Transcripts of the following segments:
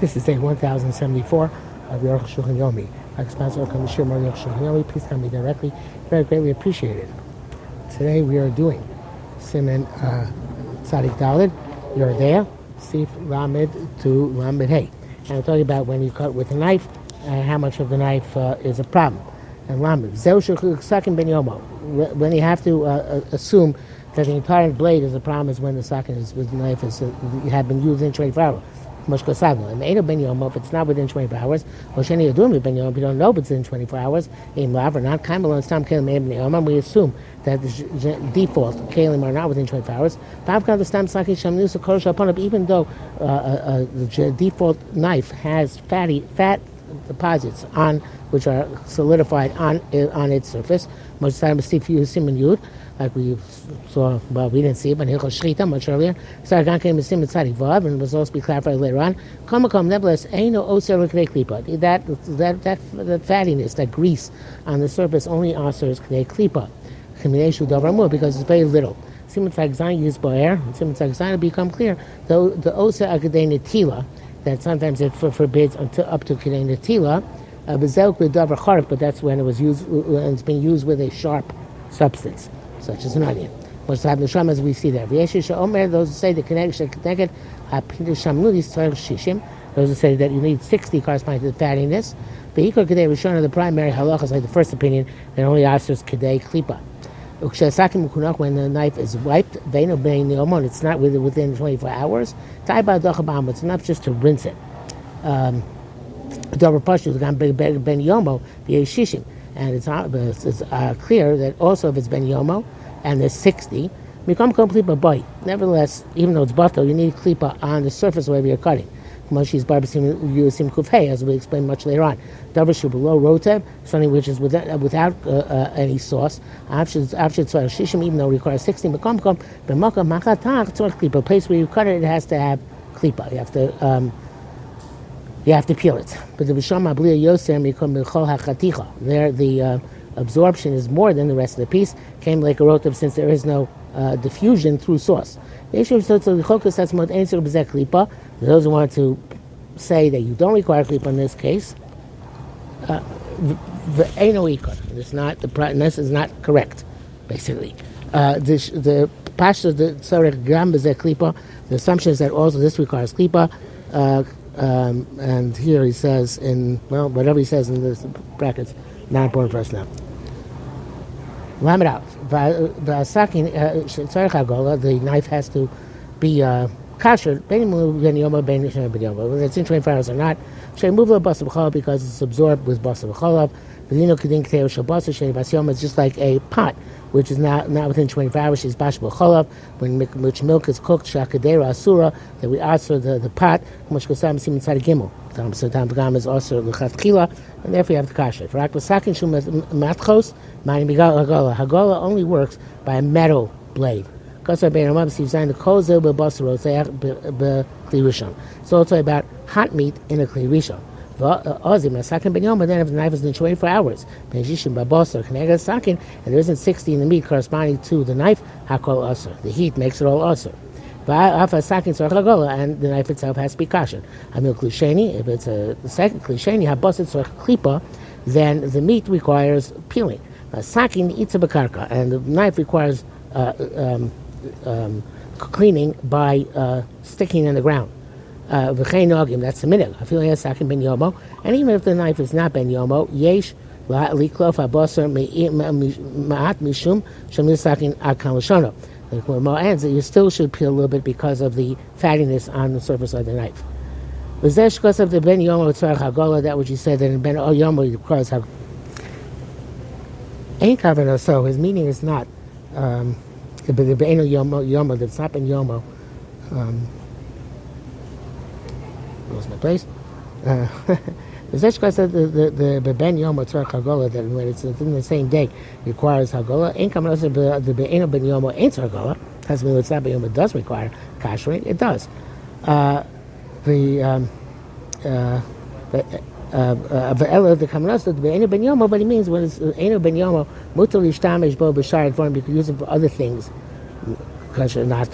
This is day 1074 of Arukh HaShulchan Yomi. Our sponsor come share more Shulchan Yomi. Please tell me directly. Very greatly appreciated. Today we are doing Simon uh, Dalid, Yordea, Sif Lamed to Lamed Hey. And we're talking about when you cut with a knife and how much of the knife uh, is a problem. And Lamed, Zeu Sakin Ben Yomo. When you have to uh, uh, assume that the entire blade is a problem is when the sakin is with the knife is uh, had been used in 24 hours. Moshka Sagno. And Ain't Ben Yom, if it's not within 24 hours, Hosheni Yadum Ben Yom, if you don't know if it's within 24 hours, Aim Lav or not, Kaimal Stam Kalim Ben Yom, we assume that the default Kalim are not within 24 hours. Bavka the Stam Saki Shamnusa Korosha upon even though uh, uh, uh, the default knife has fatty fat deposits on which are solidified on on its surface. Time Steve Simon Yud, like we saw, well, we didn't see it, but Hilchot Shchita much earlier. Sargan came to Sim Tzadik Vav, and was also be clarified later on. Kamakom, nevertheless, Eino Oser Klipa. That that that the fattiness, that grease on the surface only answers Knei Klipa. Because it's very little. Simon Zayin used air, Simon Zayin will become clear. The the Oser Akadei Netila, that sometimes it forbids until up to Kedei Netila, uh, but that's when it was used, it's being used with a sharp substance such as an onion. What's the Neshama as we see there? Those who say the connection connected shishim. Those who say that you need 60 corresponding to the fattiness. The Hikor Kedei Rishon the primary halachas, like the first opinion, that only answers Kedei Klipa. When the knife is wiped, it's not within 24 hours. It's enough just to rinse it. Um, and it's, uh, it's uh, clear that also if it's ben yomo, and there's 60, become complete bite. Nevertheless, even though it's bato, you need klipa on the surface wherever you're cutting. Moshi's barbasim yusim kufay, as we explain much later on. Davar below roteb, something which is without, uh, without uh, uh, any sauce. After shishim, even though it requires 16, become come b'makam makatach tzorch klipa. A place where you cut it, it has to have klipa. You have to. Um, you have to peel it. But the Bisham Abliya Yosem Yikom Milchol HaChaticha. There, the uh, absorption is more than the rest of the piece. Came like a rotav since there is no uh, diffusion through sauce. Those who want to say that you don't require klipa in this case, uh, it's not the this is not correct, basically. Uh, the the pasha the tzarech gram klipa. The assumption is that also this requires klipa. Uh, um, and here he says in well whatever he says in the brackets, not important for us now. Lam it out. Uh, the knife has to be uh, kosher. Whether it's in 24 hours or not. Because it's absorbed with basar b'cholav. It's just like a pot, which is not, not within 24 hours. She's bash b'cholav. When which milk is cooked, shakadera asura, that we answer the, the pot. Much kosam sim inside a gimel. So tam gam is also l'chatchila, and therefore you have the kasha. For akvasakin shum matchos, mani hagola. Hagola only works by a metal blade. So it's about hot meat in a kli. Ozim a sakin ben yom, but then if the knife is in 24 hours, ben yishim babosar knega sakin, and there isn't 60 in the meat corresponding to the knife, hakol usr. The heat makes it all usr. And the knife itself has to be kosher. Amil klisheni, if it's a second klisheni, habosit tzorach klipa, then the meat requires peeling. Sakin itza bakarka, and the knife requires uh, um, um, cleaning by uh, sticking in the ground. Uh, that's the minhag. Afil sakin ben yomo, and even if the knife is not ben yomo, yesh liklof abosar ma'at mishum shemil sakin akal lashono. The Gemara ends that you still should peel a little bit because of the fattiness on the surface of the knife. V'zesh because of the ben yomo tzarech hagola, that which you said that in ben yomo requires hagola. Ain't kavanah so. His meaning is not um, the ben yomo yomo. That's not ben yomo. Um, lost my place. Uh, the Zeshka said the the the ben yom tzar chagola that when it's within the same day requires hagola. Ain't coming the the ben yom ain't hagola. Has been it's not ben yom does require kashering. It does. Uh, the um, uh, the Ella the Kamanas the Be'enu Ben Yomo, but he means when it's Enu Ben Yomo, Mutal Yishtamish Bo B'Shar form you can use it for other things, because you're not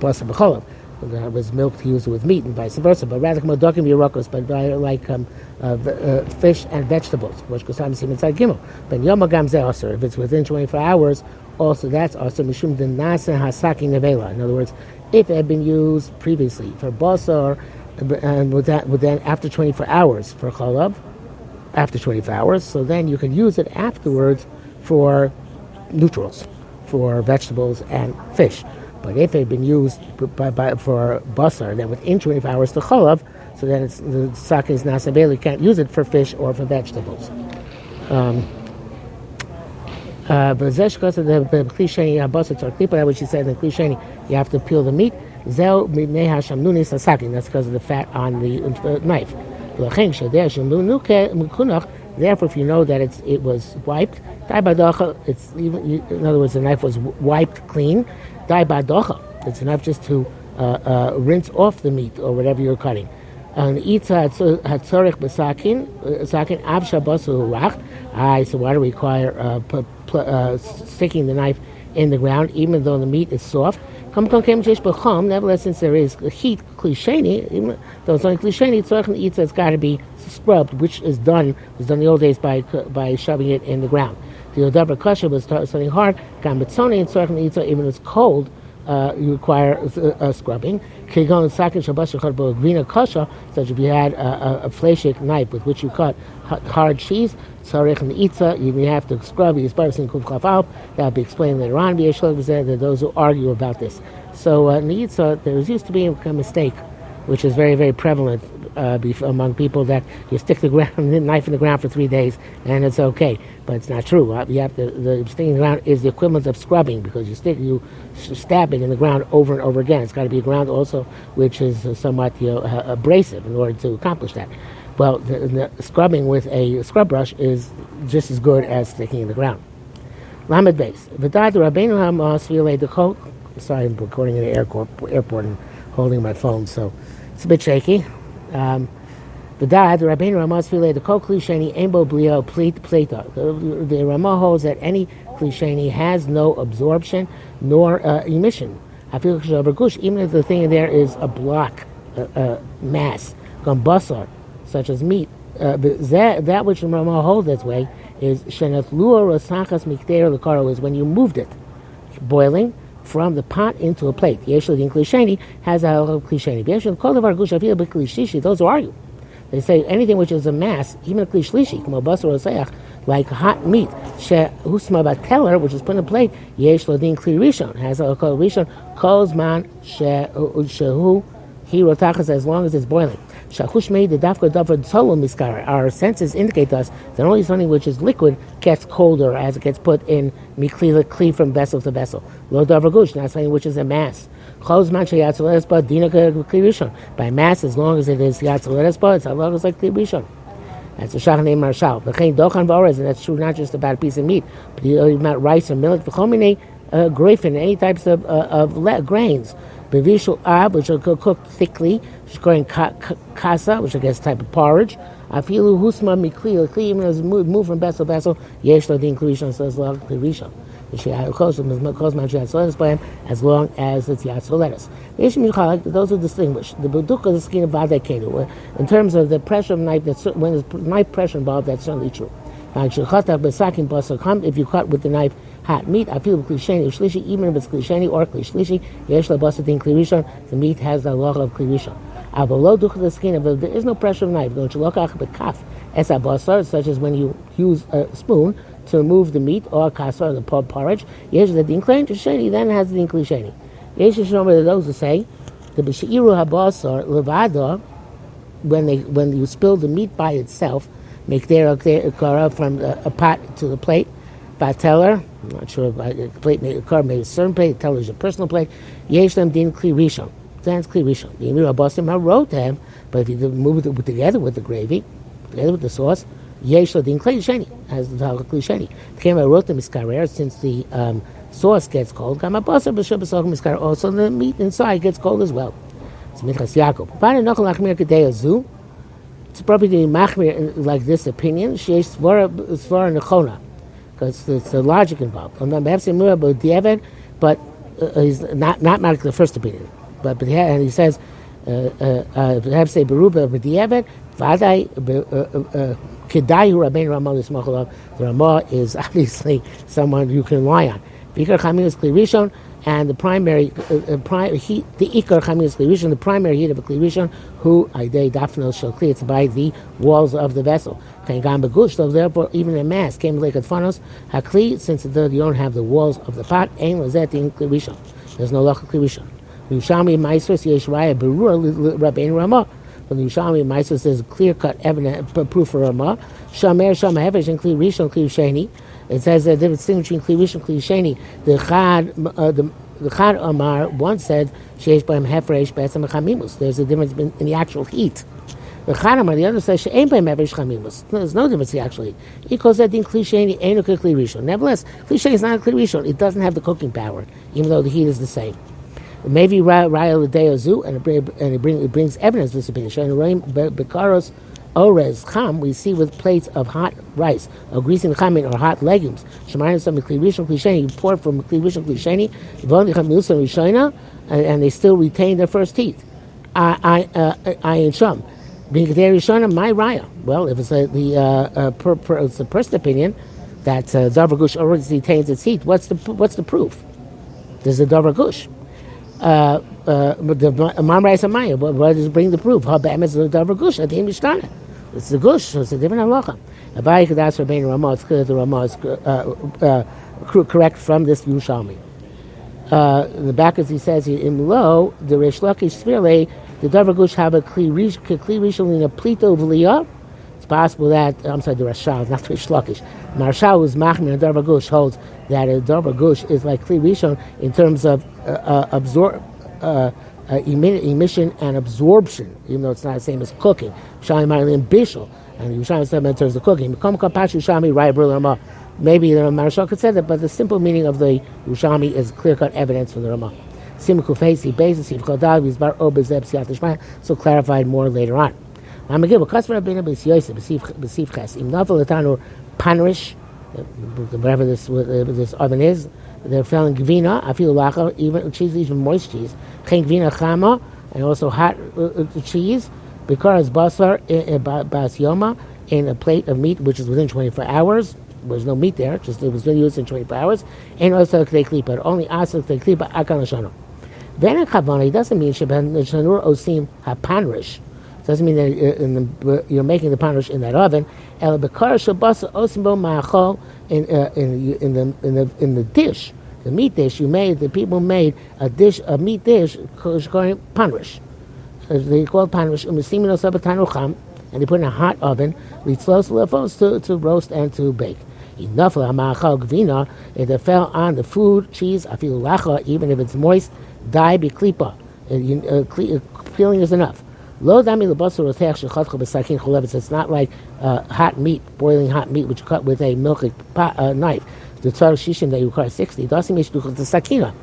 Basa B'Cholov. That was milk use with meat and vice versa, but rather Modokim Yerokos, but like um, uh, uh, fish and vegetables, which goes on inside Gimel. But Yomagam Ze if it's within 24 hours, also that's also Mishum the Nasa Hasaki Nevela. In other words, if it had been used previously for Basar, and with that, with then after 24 hours for Chalav, after 24 hours, so then you can use it afterwards for neutrals, for vegetables and fish. But if it had been used by, by, for basar, then within 24 hours to cholav, so then it's, the sake is nasabel, you can't use it for fish or for vegetables. Um, uh, but the cliche basar tzarklipa, which he said in the cliche, you have to peel the meat. Zel That's because of the fat on the uh, knife. Therefore, if you know that it's, it was wiped, it's even, in other words, the knife was wiped clean. It's enough just to uh, uh, rinse off the meat or whatever you're cutting. And itza hatzorich besakin, sakin ab shabasu rach. I so why do we require uh, p- pl- uh, sticking the knife in the ground, even though the meat is soft? Nevertheless, since there is heat, klisheni, even though it's only klisheni, tzorich itza has got to be scrubbed, which is done was done in the old days by by shoving it in the ground. The Odavar Kasha was something hard. Gambatzoni and Tzorach Eitza, even if it's cold, uh, you require uh, uh, scrubbing. Kigon Sakin Shabash Grina Kasha, such if you had a, a, a knife with which you cut hard cheese, Tzarech and Itza, you have to scrub That'll be explained later on. There those who argue about this. So, uh, in the Itza, there was used to be a mistake, which is very, very prevalent uh, among people that you stick the, ground, knife in the ground for three days and it's okay, but it's not true. Uh, you have to, the sticking the ground is the equivalent of scrubbing because you stick you stabbing in the ground over and over again. It's got to be a ground also which is somewhat you know, abrasive in order to accomplish that. Well, the, the scrubbing with a scrub brush is just as good as sticking in the ground. Lamed base. V'dad Rabbeinu Sorry, I'm recording in an airport, airport and holding my phone, so it's a bit shaky. Um, the dad, the Rabbeinu Ramah Sfilei, the kol klisheni embo blio plate. The Ramah holds that any klisheni has no absorption nor uh, emission. Even if the thing in there is a block, a, mass, gambasar, such as meat. Uh, that, that which Ramah holds this way is shenath lua rosachas mikter lekaro is when you moved it, boiling from the pot into a plate. Yeshel din klisheni has a halacha of klisheni. Yeshel kol davar gush b'klishishi. Those who argue, they say anything which is a mass, even a klishlishi, kmo basar oseach, like hot meat, shehusma bateller which is put in a plate. Yeshel din klirishon has a klirishon. of rishon. Kol zman shehu uh, uh, he rotachas as long as it's boiling. Shachush made the dafka davar tzolum miskara. Our senses indicate to us that only something which is liquid gets colder as it gets put in mikli kli from vessel to vessel. Lo davar gush, not something which is a mass. Close man sheyatzoleresba dina kli By mass, as long as it is yatzoleresba, it's long as like kli rishon. That's a shach name marshal. V'chein dochan v'orez, and that's true not just about a piece of meat, but about rice or millet. V'chomine uh, griffin, any types of, uh, of le- grains. Bevishul ab, which are cooked thickly, called kasa, which I guess type of porridge. I Afilu husma mikli, kli, uh, even as move from vessel to vessel, yesh lo din klirishon, says lo klirishon. Um, uh, as long as it's yatzoletis. Those are distinguished. The bedukah is the skin of vadekenu. Uh, in terms of the pressure of knife, that's, when there's knife pressure involved, that's certainly true. If you cut with the knife hot meat, I feel klisheni shlishi, even if it's klisheni or klishlishi, yesh labasatin klirishon, the meat has the law of klirishon. There is no pressure of knife, such as when you use a spoon to remove the meat or kasar, the porridge, yesh the din klisheni, then has the din klisheni. Yesh those who say, the b'sheiru habasar levada, when they when you spill the meat by itself, make their from a pot to the plate, bateller, I'm not sure if a plate a car made a certain plate, tell is a personal plate. Yesh them din rishon. That's kli rishon. The Emir Abbasim wrote them, but if you move it together with the gravy, together with the sauce, yesh din kli sheni, as the talk kli sheni. Came I wrote them iskarer since the um, sauce gets cold. Kam Abbasim b'shub b'sochem iskarer. Also the meat inside gets cold as well. It's Minchas Yaakov. Vana nochel achmir kedei azu. It's probably the machmir like this opinion. Sheesh svara svara nechona because it's the logic involved. But uh, he's not not like the first opinion. But he says, have say beruba b'diavad vaday uh, uh, uh, kedai rabbein Ramah l'smacholav. The Ramah is obviously someone you can rely on. Vikar chaminus klirishon and the primary uh, pri- heat, the ikar chaminus klirishon, the primary heat of a klirishon, who idei dafnel shel kli. It's by the walls of the vessel. Kangam begush. So therefore, even a mass came like at fanos hakli. Since you don't have the walls of the pot, ain lazet in klirishon. There's no lach klirishon. Yushami Maisos Yesh Raya Berur Rabbein Ramah. But the Yushami Maisos says clear cut evidence proof for Ramah. Shamer Shama Hevesh and Kli Rishon Kli Sheni. It says the difference between Kli Rishon Kli Sheni. The Chad uh, the the Chad Amar once said Sheish Baim Hefresh Betzam Chamimus. There's a difference in, the actual heat. The Chanamar, the other says She'ein Baim Hefresh Chamimus. There's no difference actually. He calls that in Kli Sheni Einu Kli Rishon. Nevertheless, Kli Sheni is not a Kli Rishon. It doesn't have the cooking power, even though the heat is the same. Maybe Raya Zu, and it, and bring, it brings evidence of this opinion. And Bekaros Orez Cham, we see with plates of hot rice, or greasing chamin, or hot legumes. Shemayin some Rishon Klisheni, you pour from Rishon Klisheni, Rishona, and they still retain their first teeth. I, I, uh, I Sham. Being Rishona, my Raya. Well, if it's a, the, uh, uh, per, per, it's the first opinion that uh, Davar Gush already retains its teeth, what's the, what's the proof? There's a Davar Gush uh, uh, the Mamra is a Maya. What, what does bring the proof? Habam is the Davar Gush Mishnah. It's the Gush, so it's a different halacha. Abai could ask Rabbeinu Ramah, it's clear the Ramah is uh, uh, correct from this Yerushalmi. Uh, in the back, as he says in low, the Rish Lakish the Davar Gush have a Kli Rishon in a Plito V'liyah. It's possible that, I'm sorry, the Rashal, not the Rish Lakish. Marshal was Machmir and Davar Gush holds that a Davar Gush is like Kli Rishon in terms of uh, uh, absorb, uh, uh, emission and absorption, even though it's not the same as cooking. Shami Marilyn Bishel, and Yerushalmi said in terms of cooking. Maybe the Marshal could say that, but the simple meaning of the Yerushalmi is clear cut evidence from the Ramah. So clarified more later on. Whatever this this oven is, they're selling gvina, afil lacha, even cheese, even moist cheese. Chen gvina chama, and also hot uh, uh cheese. Because basar bas yoma in a plate of meat which is within 24 hours. There's no meat there, just it was used in 24 hours. And also k'tei klipa, only asa k'tei klipa akan. Then a kavana, doesn't mean sheben shanur osim hapanrish. Doesn't mean that the, you're making the panrish in that oven. El osimbo ma'achol in uh, in in the in the in the dish, the meat dish you made. The people made a dish, a meat dish called panrish. Uh, they call it panrish and they put in a hot oven. to to roast and to bake. Enough gvina. If it fell on the food, cheese, I feel lacha, even if it's moist, die be klipa. Uh, uh, peeling is enough. It's not like uh, hot meat, boiling hot meat, which you cut with a milky pot, uh, knife. The tzar shishin that you require sixty. Sakina.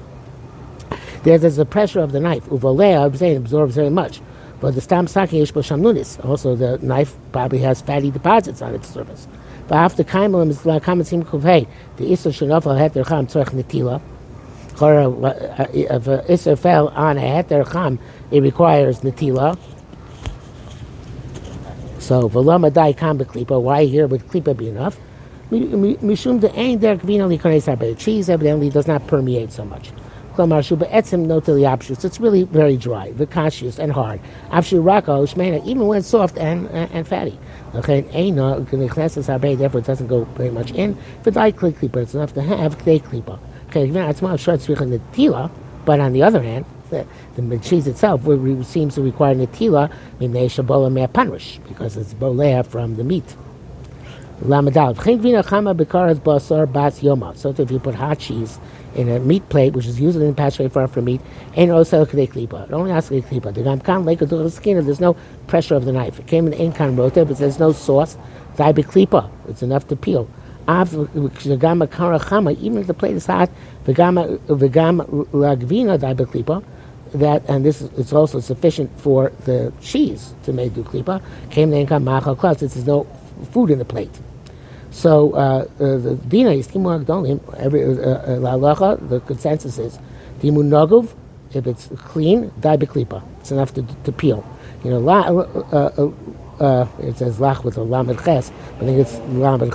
There, there's the pressure of the knife. Uvalea, I'm saying, absorbs very much. But the stam sakin yish shamnunis. Also, the knife probably has fatty deposits on its surface. But after kaimelim is like kamatzim kuvhey. The isra shenofa heter cham tzorch netila. Uh, if an isra fell on a heter cham, it requires netila. So v'lama dai kam. Why here would klipa be enough? Mishum de ein der kvina likones The cheese evidently does not permeate so much. Klamar shuba etzim notili abshus. It's really very dry, vikashius and hard. Abshu rako shmena even when it's soft and and, fatty. Okay, eina knichneses harbe. Therefore, it doesn't go very much in. V'dai klipa. It's enough to have kdei klipa. Okay, it's not short the tila. But on the other hand, the, the cheese itself seems to require netila minei shabola mea panrish because it's bolea from the meat. Lamadal v'chengvina chama basar bas yoma. So if you put hot cheese in a meat plate, which is usually in patch far from meat, and also k'dei klipa. It only has k'dei klipa. The gamkan like the skin. There's no pressure of the knife. It came in inkan rota, but there's no sauce. Zai klipa. It's enough to peel. Even if the plate is hot, v'gam lagvina dai beklipa that, and this is also sufficient for the cheese to make do klipa, came the income machal klas, there's no food in the plate. So uh, uh, the dina is timu agdolim, uh, uh, the consensus is timu nogov if it's clean, die beklipa. It's enough to, to peel. You know, la, uh, uh, it says lach with a lamed ches, but I think it's lamed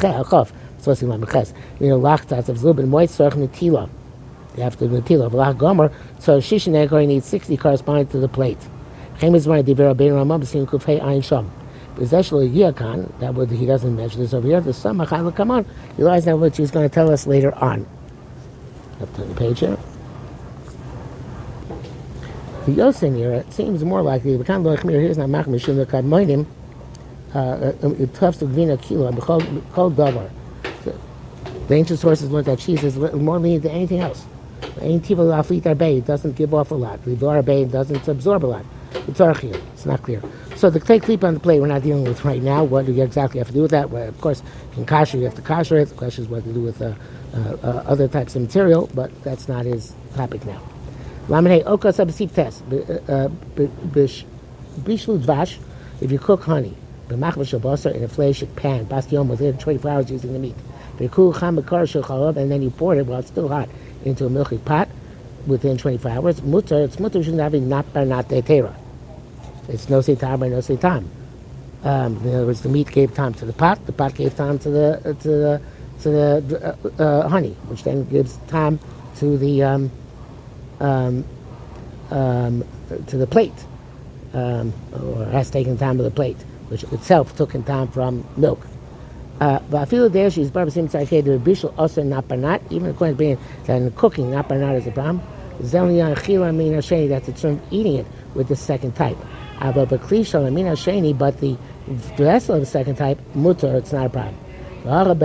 chaf. It's supposed to be lamed ches. You know, lach tats bit moist, so netila. You the do netila. Lach gomer, so shishin egor needs sixty corresponding to the plate. Yakan, that would he doesn't mention this over here. The samach come on. You realize now what he's going to tell us later on. Up to the page here. The Yosin here, it seems more likely, the of Chmir here is not Mach the Kadmoinim, uh, uh, um, it toughs to Gvina Kilo, called Davar. The ancient sources learned that cheese is more lenient than anything else. It doesn't give off a lot. It doesn't absorb a lot. It's archir, it's not clear. So the clay clip on the plate we're not dealing with right now. What do you exactly have to do with that? Well, of course, in kasher you have to kasher it. The question is what to do with uh, uh, uh, other types of material, but that's not his topic now. Laminate oka test. Bishlu dvash, if you cook honey, b'machva shabasa in a flesh pan, bastion within 24 hours using the meat. And then you pour it while it's still hot into a milky pot within 24 hours. Mutter, it's mutter shouldn't have not bar not tetera. It's no say time by no say time. Um, in other words, the meat gave time to the pot, the pot gave time to the to the to the uh, uh, honey, which then gives time to the um, um, um, to the plate, um, or has taken time to the plate, which itself took in time from milk. Uh, but there she's barbasim tzarkei the bishul also not banat, even according to being that in cooking not banat is a problem. Zelian chila min sheni that's the term eating it with the second type. But baklisha min sheni, but the vessel of the second type mutter, it's not a problem. And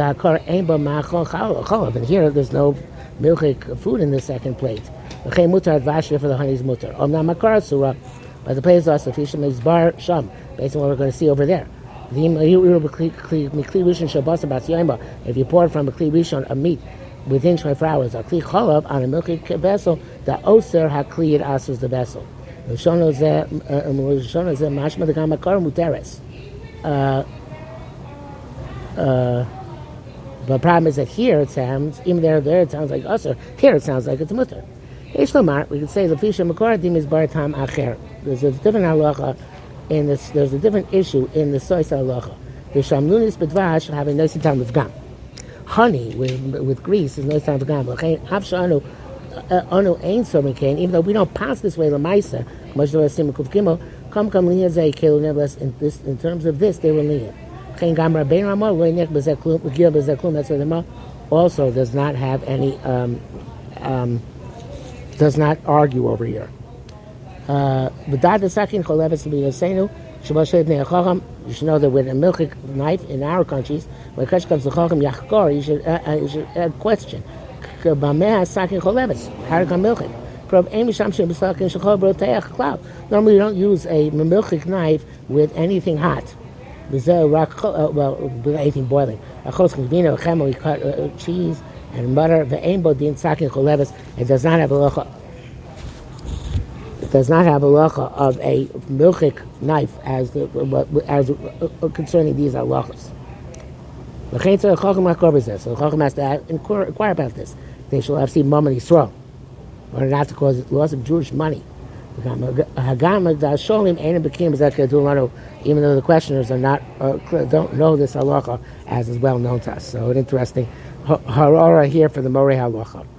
here there's no milchik food in the second plate. Mutar for the honey's mutar. Omna makar surah, but the place also fishim is bar sham, based on what we're going to see over there. If you pour it from a kli rishon a meat within 24 hours, a kli cholav on a milky vessel, the oser hakliyid asers the vessel. Rishono ze mashma the gamakar muteres. Uh, uh, the problem is that here it sounds, even there, there it sounds like usher. Here it sounds like it's mutter. Ishlomar, we could say the fisha makoradim is baratam acher. There's a different halacha in this. There's a different issue in the sois halacha. The shamlunis bedvash have a nice time with gam. Honey with with grease is nositam with gam. Avshanu anu ain somikin. Even though we don't pass this way lemaisa, much the simukuf gimel. Come come liya zay kelu nevertheless in this in terms of this they were lenient. Also does not have any um, um, does not argue over here. Uh, you should know that with a milchik knife in our countries, when Kash comes to Chacham Yachkor, you should, uh, uh, you should add question. Normally you don't use a milchik knife with anything hot. Well, with anything boiling. We cut uh, cheese and butter. The aim bodin sakin cholevis. It does not have a does not have a locha of a milchik knife as the, as uh, concerning these halachas. So the chacham has to inquire about this. They shall have seen and Yisrael, or not to cause loss of Jewish money. Even though the questioners are not uh, don't know this halacha as is well known to us. So an interesting harara here for the Moreh halacha.